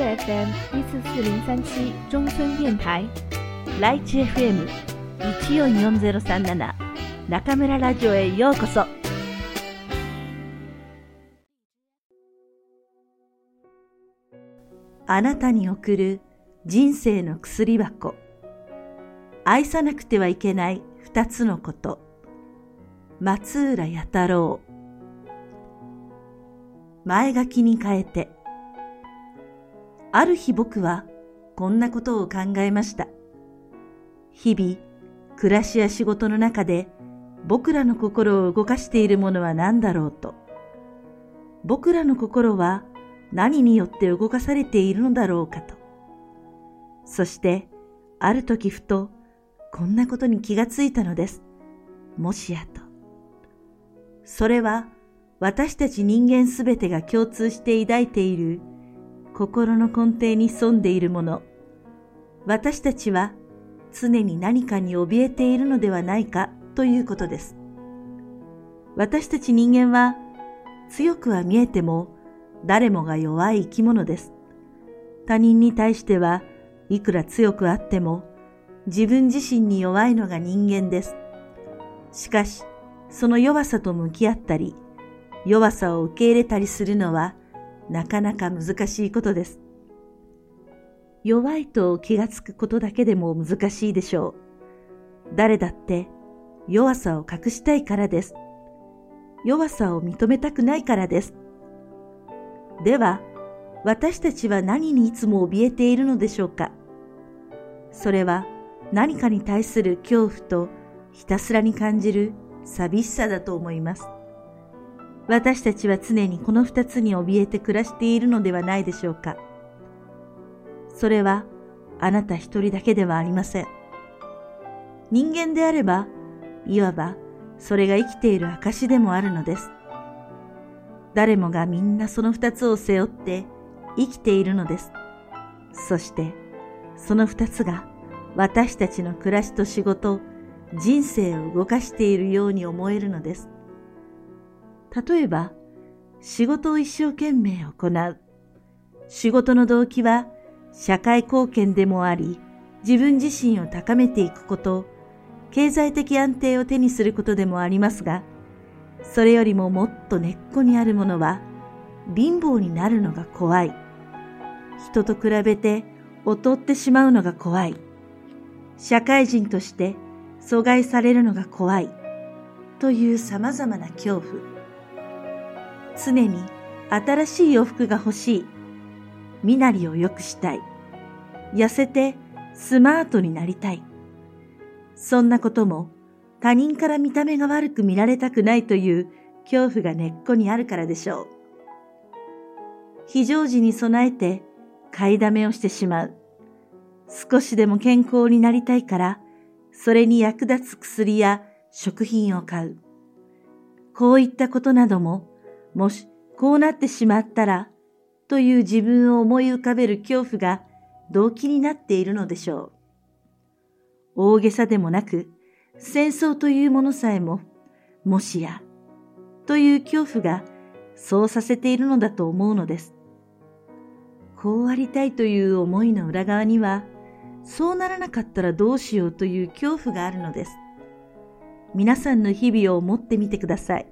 FM 一四四零三七中村電台ライチ FM 一四四ゼロ三七中村ラジオへようこそ。あなたに送る人生の薬箱。愛さなくてはいけない二つのこと。松浦弥太郎。前書きに変えて。ある日僕はこんなことを考えました。日々、暮らしや仕事の中で僕らの心を動かしているものは何だろうと。僕らの心は何によって動かされているのだろうかと。そして、ある時ふと、こんなことに気がついたのです。もしやと。それは、私たち人間すべてが共通して抱いている心の根底に潜んでいるもの。私たちは常に何かに怯えているのではないかということです。私たち人間は強くは見えても誰もが弱い生き物です。他人に対してはいくら強くあっても自分自身に弱いのが人間です。しかし、その弱さと向き合ったり、弱さを受け入れたりするのはなかなか難しいことです。弱いと気がつくことだけでも難しいでしょう。誰だって弱さを隠したいからです。弱さを認めたくないからです。では、私たちは何にいつも怯えているのでしょうかそれは何かに対する恐怖とひたすらに感じる寂しさだと思います。私たちは常にこの二つに怯えて暮らしているのではないでしょうか。それはあなた一人だけではありません。人間であれば、いわばそれが生きている証でもあるのです。誰もがみんなその二つを背負って生きているのです。そして、その二つが私たちの暮らしと仕事、人生を動かしているように思えるのです。例えば、仕事を一生懸命行う。仕事の動機は社会貢献でもあり、自分自身を高めていくこと、経済的安定を手にすることでもありますが、それよりももっと根っこにあるものは、貧乏になるのが怖い。人と比べて劣ってしまうのが怖い。社会人として阻害されるのが怖い。という様々な恐怖。常に新しい洋服が欲しい。身なりを良くしたい。痩せてスマートになりたい。そんなことも他人から見た目が悪く見られたくないという恐怖が根っこにあるからでしょう。非常時に備えて買いだめをしてしまう。少しでも健康になりたいから、それに役立つ薬や食品を買う。こういったことなども、もしこうなってしまったら、という自分を思い浮かべる恐怖が動機になっているのでしょう。大げさでもなく、戦争というものさえも、もしや、という恐怖がそうさせているのだと思うのです。こうありたいという思いの裏側には、そうならなかったらどうしようという恐怖があるのです。皆さんの日々を思ってみてください。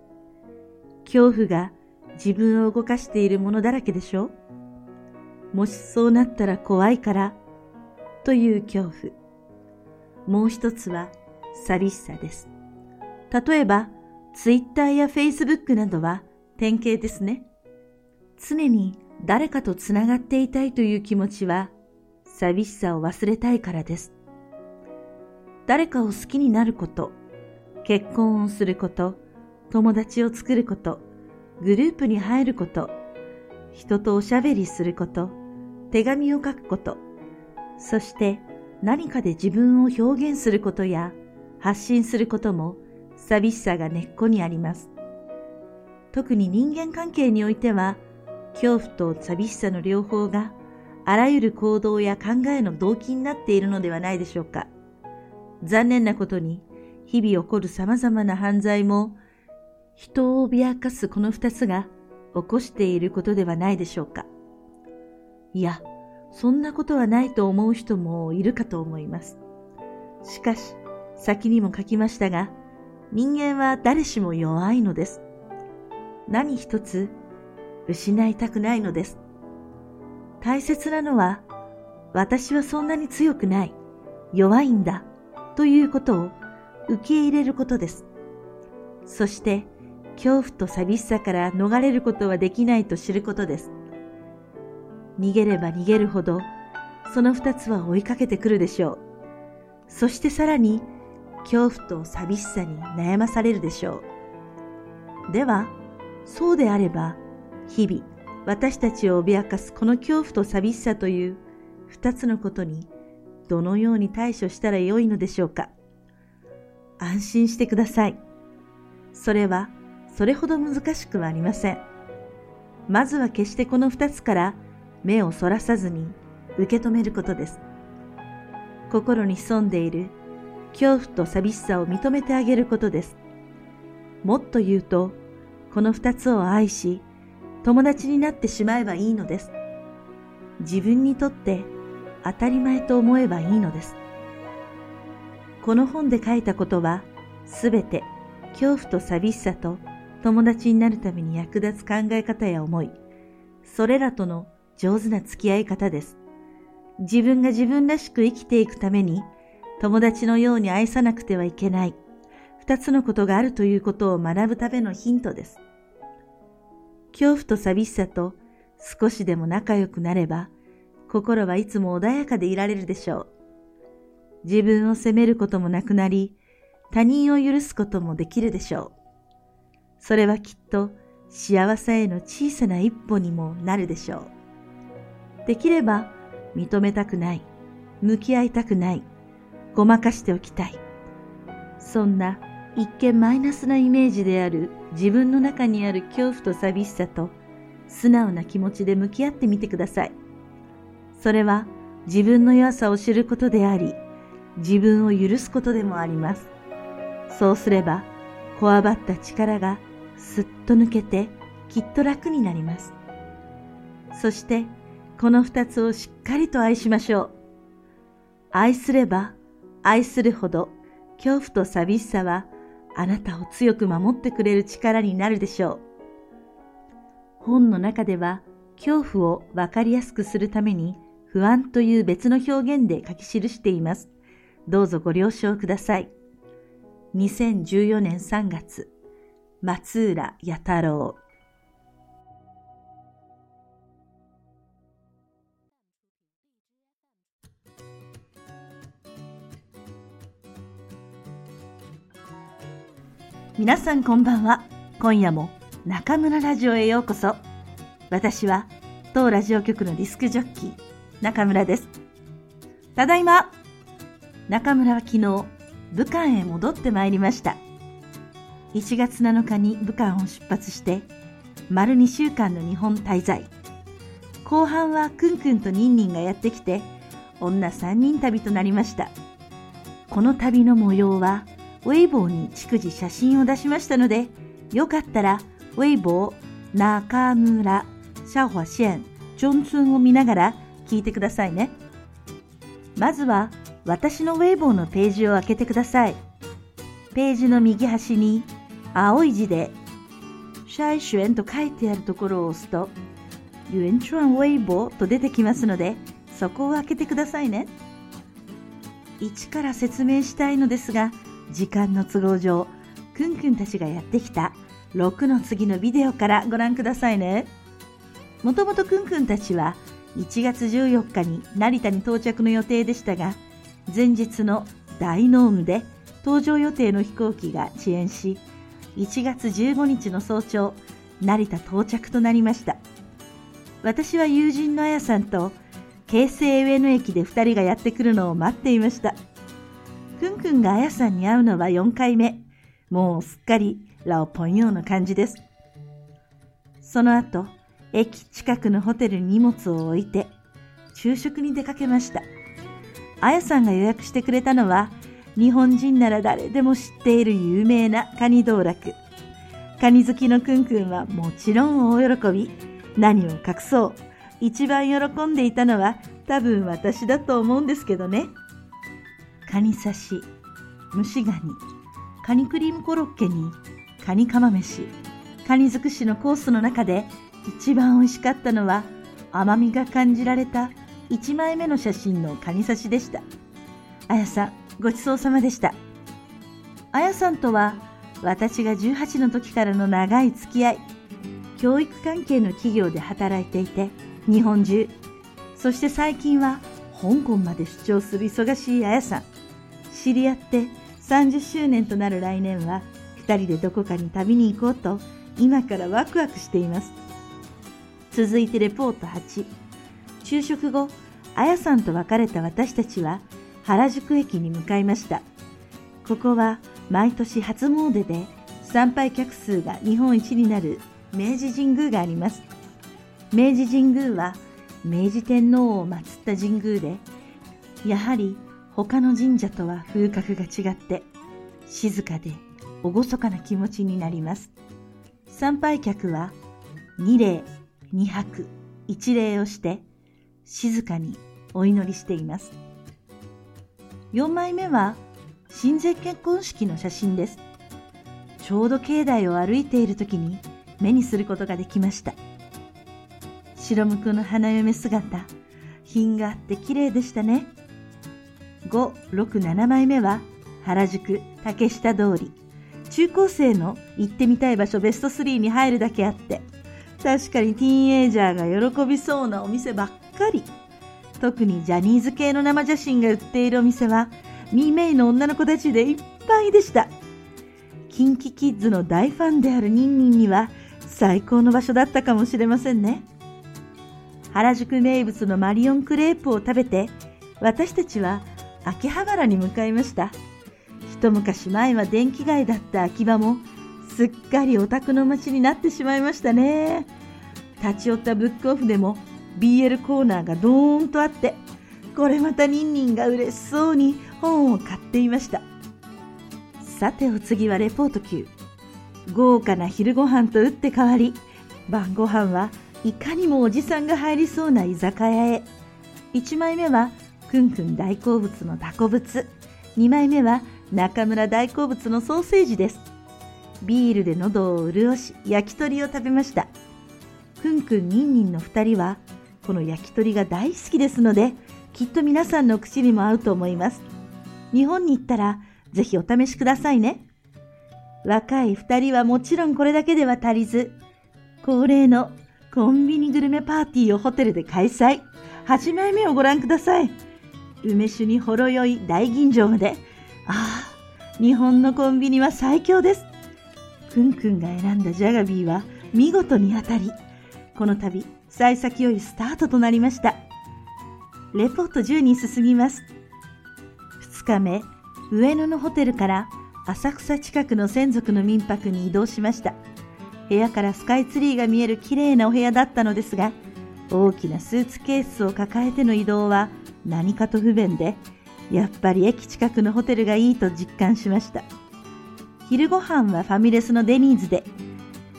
恐怖が自分を動かしているものだらけでしょ？もしそうなったら怖いから、という恐怖。もう一つは寂しさです。例えば、ツイッターやフェイスブックなどは典型ですね。常に誰かとつながっていたいという気持ちは寂しさを忘れたいからです。誰かを好きになること、結婚をすること、友達を作ること、グループに入ること、人とおしゃべりすること、手紙を書くこと、そして何かで自分を表現することや発信することも寂しさが根っこにあります。特に人間関係においては、恐怖と寂しさの両方があらゆる行動や考えの動機になっているのではないでしょうか。残念なことに、日々起こる様々な犯罪も、人を脅かすこの二つが起こしていることではないでしょうか。いや、そんなことはないと思う人もいるかと思います。しかし、先にも書きましたが、人間は誰しも弱いのです。何一つ失いたくないのです。大切なのは、私はそんなに強くない、弱いんだ、ということを受け入れることです。そして、恐怖と寂しさから逃れることはできないと知ることです。逃げれば逃げるほど、その二つは追いかけてくるでしょう。そしてさらに、恐怖と寂しさに悩まされるでしょう。では、そうであれば、日々、私たちを脅かすこの恐怖と寂しさという二つのことに、どのように対処したらよいのでしょうか。安心してください。それは、それほど難しくはありません。まずは決してこの二つから目をそらさずに受け止めることです。心に潜んでいる恐怖と寂しさを認めてあげることです。もっと言うと、この二つを愛し、友達になってしまえばいいのです。自分にとって当たり前と思えばいいのです。この本で書いたことは、すべて恐怖と寂しさと友達になるために役立つ考え方や思い、それらとの上手な付き合い方です。自分が自分らしく生きていくために、友達のように愛さなくてはいけない、二つのことがあるということを学ぶためのヒントです。恐怖と寂しさと少しでも仲良くなれば、心はいつも穏やかでいられるでしょう。自分を責めることもなくなり、他人を許すこともできるでしょう。それはきっと幸せへの小さな一歩にもなるでしょう。できれば認めたくない、向き合いたくない、ごまかしておきたい。そんな一見マイナスなイメージである自分の中にある恐怖と寂しさと素直な気持ちで向き合ってみてください。それは自分の弱さを知ることであり、自分を許すことでもあります。そうすれば、こわばった力がすっと抜けてきっと楽になります。そして、この二つをしっかりと愛しましょう。愛すれば愛するほど恐怖と寂しさはあなたを強く守ってくれる力になるでしょう。本の中では恐怖をわかりやすくするために不安という別の表現で書き記しています。どうぞご了承ください。2014年3月、松浦弥太郎。皆さんこんばんは。今夜も中村ラジオへようこそ。私は当ラジオ局のディスクジョッキー、中村です。ただいま。中村は昨日、武漢へ戻ってまいりました。1月7日に武漢を出発して、丸2週間の日本滞在。後半はくんくんとニンニンがやってきて、女3人旅となりました。この旅の模様は、ウェイボーに逐次写真を出しましたので、よかったら、ウェイボー、中村、シャホシェン、ジョンツンを見ながら聞いてくださいね。まずは、私のウェイボーのページを開けてください。ページの右端に、青い字で、シャイシュエンと書いてあるところを押すと、ユエンチュアンウェイボーと出てきますので、そこを開けてくださいね。一から説明したいのですが、時間の都合上、くんくんたちがやってきた6の次のビデオからご覧くださいね。もともとくんくんたちは1月14日に成田に到着の予定でしたが、前日の大濃霧で搭乗予定の飛行機が遅延し、1月15日の早朝、成田到着となりました。私は友人のあやさんと京成上野駅で2人がやってくるのを待っていました。くんくんがあやさんに会うのは4回目。もうすっかりラオポンヨーの感じです。その後、駅近くのホテルに荷物を置いて、昼食に出かけました。あやさんが予約してくれたのは、日本人なら誰でも知っている有名なカニ道楽。カニ好きのくんくんはもちろん大喜び。何を隠そう。一番喜んでいたのは多分私だと思うんですけどね。カニ刺し、蒸しガニ、カニクリームコロッケに、カニカマ飯、カニ尽くしのコースの中で一番美味しかったのは甘みが感じられた1枚目の写真のカニ刺しでした。あやさん、ごちそうさまでした。あやさんとは私が18の時からの長い付き合い、教育関係の企業で働いていて、日本中、そして最近は香港まで出張する忙しいあやさん。知り合って30周年となる来年は、2人でどこかに旅に行こうと、今からワクワクしています。続いてレポート8。昼食後、あやさんと別れた私たちは原宿駅に向かいました。ここは毎年初詣で参拝客数が日本一になる明治神宮があります。明治神宮は明治天皇を祀った神宮で、やはり他の神社とは風格が違って静かで厳かな気持ちになります。参拝客は二礼、二泊、一礼をして静かにお祈りしています。4枚目は親善結婚式の写真です。ちょうど境内を歩いている時に目にすることができました。白むくの花嫁姿、品があって綺麗でしたね。5、6、7枚目は原宿竹下通り。中高生の行ってみたい場所ベスト3に入るだけあって、確かにティーンエイジャーが喜びそうなお店ばっかり。特にジャニーズ系の生写真が売っているお店はミーメイの女の子たちでいっぱいでした。キンキキッズの大ファンであるニンニンには最高の場所だったかもしれませんね。原宿名物のマリオンクレープを食べて私たちは秋葉原に向かいました。一昔前は電気街だった秋葉もすっかりオタクの街になってしまいましたね。立ち寄ったブックオフでも BL コーナーがドーンとあってこれまたニンニンが嬉しそうに本を買っていました。さてお次はレポート9。豪華な昼ご飯と打って変わり、晩ご飯はいかにもおじさんが入りそうな居酒屋へ。1枚目はくんくん大好物のタコブツ。2枚目は中村大好物のソーセージです。ビールで喉を潤し焼き鳥を食べました。くんくんにんにんの2人はこの焼き鳥が大好きですのできっと皆さんの口にも合うと思います。日本に行ったら、ぜひお試しくださいね。若い二人はもちろんこれだけでは足りず、恒例のコンビニグルメパーティーをホテルで開催。8枚目をご覧ください。梅酒にほろ酔い大吟醸まで。ああ、日本のコンビニは最強です。くんくんが選んだジャガビーは見事に当たり、この度、幸先よいスタートとなりました。レポート10に進みます。2日目、上野のホテルから浅草近くの専属の民泊に移動しました。部屋からスカイツリーが見える綺麗なお部屋だったのですが、大きなスーツケースを抱えての移動は何かと不便で、やっぱり駅近くのホテルがいいと実感しました。昼ご飯はファミレスのデニーズで、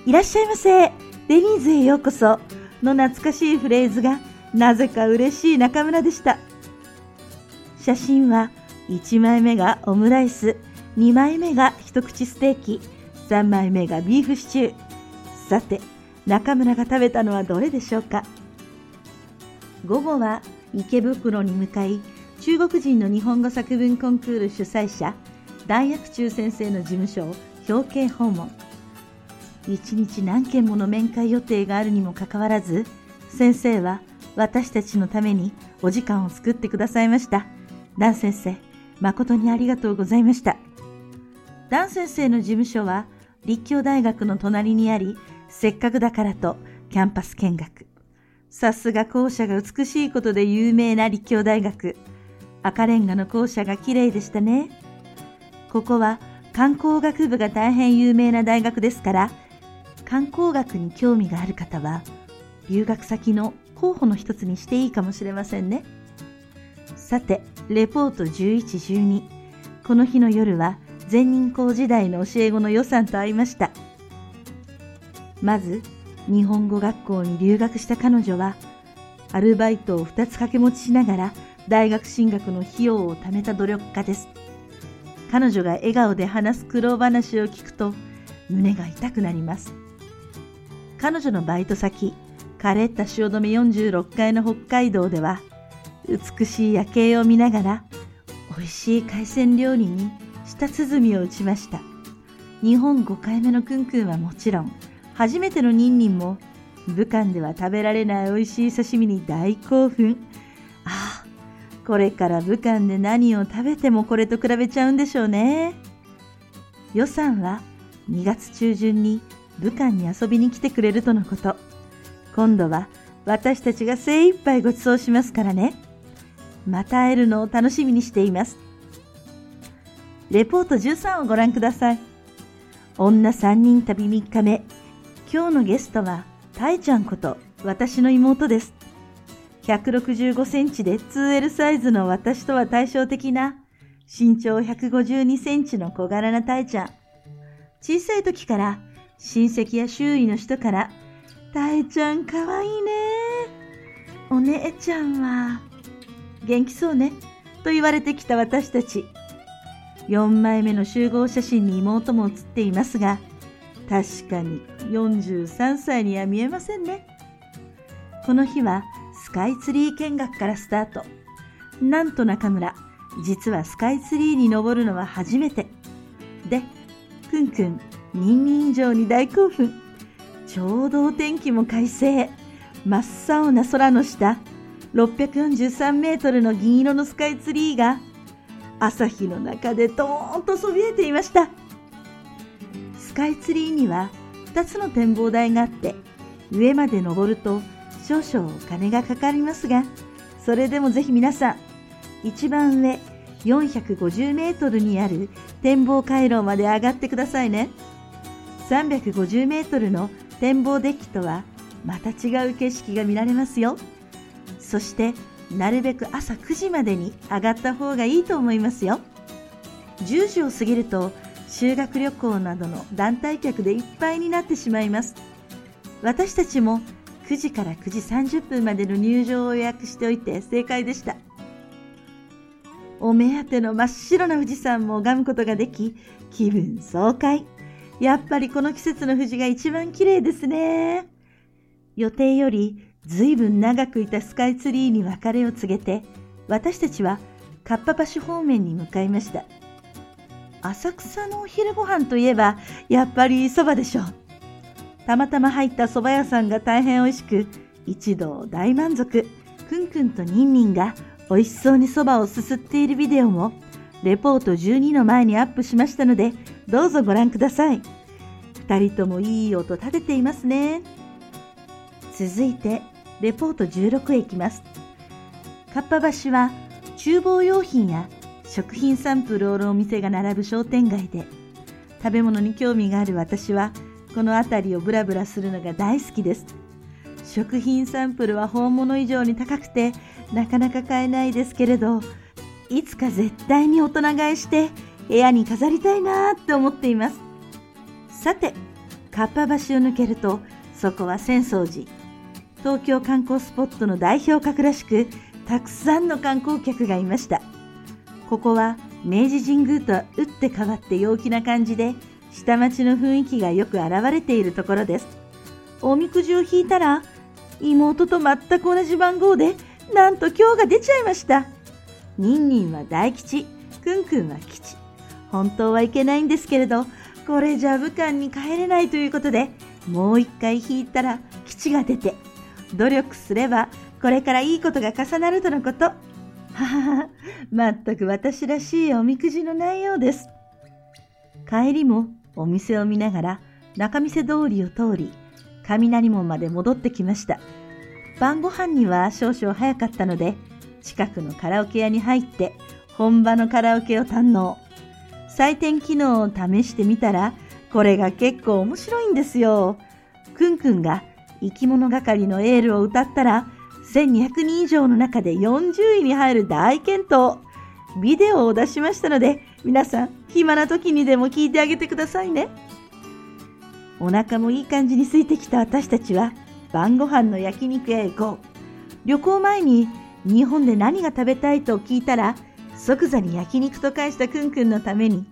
いらっしゃいませデニーズへようこその懐かしいフレーズがなぜか嬉しい中村でした。写真は1枚目がオムライス、2枚目が一口ステーキ、3枚目がビーフシチュー。さて、中村が食べたのはどれでしょうか午後は池袋に向かい、中国人の日本語作文コンクール主催者、大薬中先生の事務所を表敬訪問。一日何件もの面会予定があるにもかかわらず、先生は私たちのためにお時間を作ってくださいました。ダン先生、誠にありがとうございました。ダン先生の事務所は立教大学の隣にあり、せっかくだからとキャンパス見学。さすが校舎が美しいことで有名な立教大学。赤レンガの校舎が綺麗でしたね。ここは観光学部が大変有名な大学ですから、観光学に興味がある方は、留学先の候補の一つにしていいかもしれませんね。さて、レポート11、12。この日の夜は全人校時代の教え子の予算と会いました。まず、日本語学校に留学した彼女は、アルバイトを2つ掛け持ちしながら大学進学の費用を貯めた努力家です。彼女が笑顔で話す苦労話を聞くと胸が痛くなります。彼女のバイト先、カレッタ汐留46階の北海道では美しい夜景を見ながら美味しい海鮮料理に舌鼓を打ちました。日本5回目のクンクンはもちろん、初めてのニンニンも武漢では食べられない美味しい刺身に大興奮。ああ、これから武漢で何を食べてもこれと比べちゃうんでしょうね。予算は2月中旬に武漢に遊びに来てくれるとのこと。今度は私たちが精一杯ご馳走しますからね。また会えるのを楽しみにしています。レポート13をご覧ください。女3人旅3日目。今日のゲストはたいちゃんこと私の妹です。165センチで 2L サイズの私とは対照的な身長152センチの小柄なたいちゃん。小さい時から親戚や周囲の人からたいちゃんかわいいね。お姉ちゃんは元気そうねと言われてきた私たち。4枚目の集合写真に妹も写っていますが、確かに43歳には見えませんね。この日はスカイツリー見学からスタート。なんと中村、実はスカイツリーに登るのは初めて。で、くんくん、ニンニン以上に大興奮。ちょうどお天気も快晴。真っ青な空の下、643メートルの銀色のスカイツリーが朝日の中でドーンとそびえていました。スカイツリーには2つの展望台があって上まで登ると少々お金がかかりますがそれでもぜひ皆さん一番上450メートルにある展望回廊まで上がってくださいね350メートルの展望デッキとはまた違う景色が見られますよそしてなるべく朝9時までに上がった方がいいと思いますよ10時を過ぎると修学旅行などの団体客でいっぱいになってしまいます。私たちも9時から9時30分までの入場を予約しておいて正解でした。お目当ての真っ白な富士山も拝むことができ、気分爽快。やっぱりこの季節の富士が一番綺麗ですね。予定より随分長くいたスカイツリーに別れを告げて、私たちはかっぱ橋方面に向かいました。浅草のお昼ご飯といえば、やっぱり蕎麦でしょう。たまたま入った蕎麦屋さんが大変美味しく、一同大満足。くんくんとニンニンが美味しそうに蕎麦をすすっているビデオも、レポート12の前にアップしましたので、どうぞご覧ください。二人ともいい音立てていますね。続いて、レポート16へ行きます。かっぱ橋は、厨房用品や食品サンプルを売るお店が並ぶ商店街で食べ物に興味がある私はこの辺りをブラブラするのが大好きです食品サンプルは本物以上に高くてなかなか買えないですけれどいつか絶対に大人買いして部屋に飾りたいなって思っていますさてかっぱ橋を抜けるとそこは浅草寺東京観光スポットの代表格らしくたくさんの観光客がいましたここは明治神宮とは打って変わって陽気な感じで下町の雰囲気がよく現れているところです。おみくじを引いたら妹と全く同じ番号でなんと今日が出ちゃいました。ニンニンは大吉、くんくんは吉。本当はいけないんですけれど、これじゃ武漢に帰れないということで、もう一回引いたら吉が出て、努力すればこれからいいことが重なるとのこと。ははは、まったく私らしいおみくじの内容です。帰りもお店を見ながら中見世通りを通り、雷門まで戻ってきました。晩ご飯には少々早かったので、近くのカラオケ屋に入って本場のカラオケを堪能。採点機能を試してみたら、これが結構面白いんですよ。くんくんが生き物係のエールを歌ったら、1200人以上の中で40位に入る大健闘。ビデオを出しましたので、皆さん、暇な時にでも聞いてあげてくださいね。お腹もいい感じに空いてきた私たちは、晩ご飯の焼肉へ行こう。旅行前に日本で何が食べたいと聞いたら、即座に焼肉と返したくんくんのために、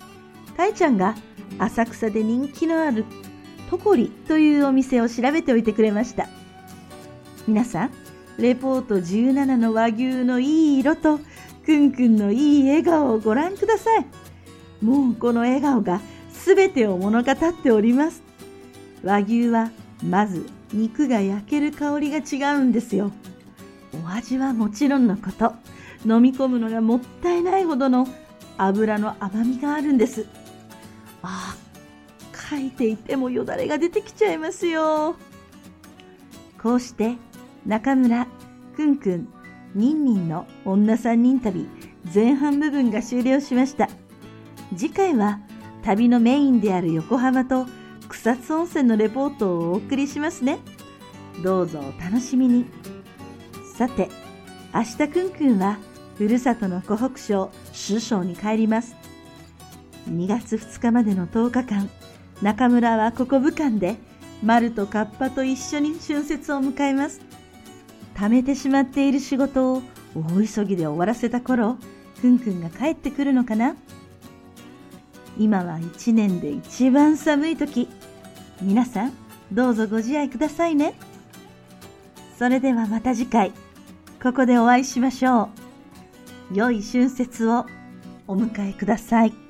たいちゃんが浅草で人気のあるトコリというお店を調べておいてくれました。皆さん、レポート17の和牛のいい色と、くんくんのいい笑顔をご覧ください。もうこの笑顔が全てを物語っております。和牛はまず肉が焼ける香りが違うんですよ。お味はもちろんのこと、飲み込むのがもったいないほどの油の甘みがあるんです。ああ、書いていてもよだれが出てきちゃいますよ。こうして中村、くんくん、にんにんの女3人旅前半部分が終了しました。次回は旅のメインである横浜と草津温泉のレポートをお送りしますね。どうぞお楽しみに。さて、明日くんくんはふるさとの湖北省首相に帰ります。2月2日までの10日間、中村はここ武漢で丸とカッパと一緒に春節を迎えます。貯めてしまっている仕事を大急ぎで終わらせた頃、くんくんが帰ってくるのかな？今は一年で一番寒い時。皆さん、どうぞご自愛くださいね。それではまた次回、ここでお会いしましょう。良い春節をお迎えください。